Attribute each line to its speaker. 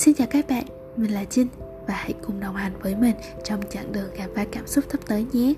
Speaker 1: Xin chào các bạn, mình là Trinh và hãy cùng đồng hành với mình trong chặng đường khám phá cảm xúc sắp tới nhé.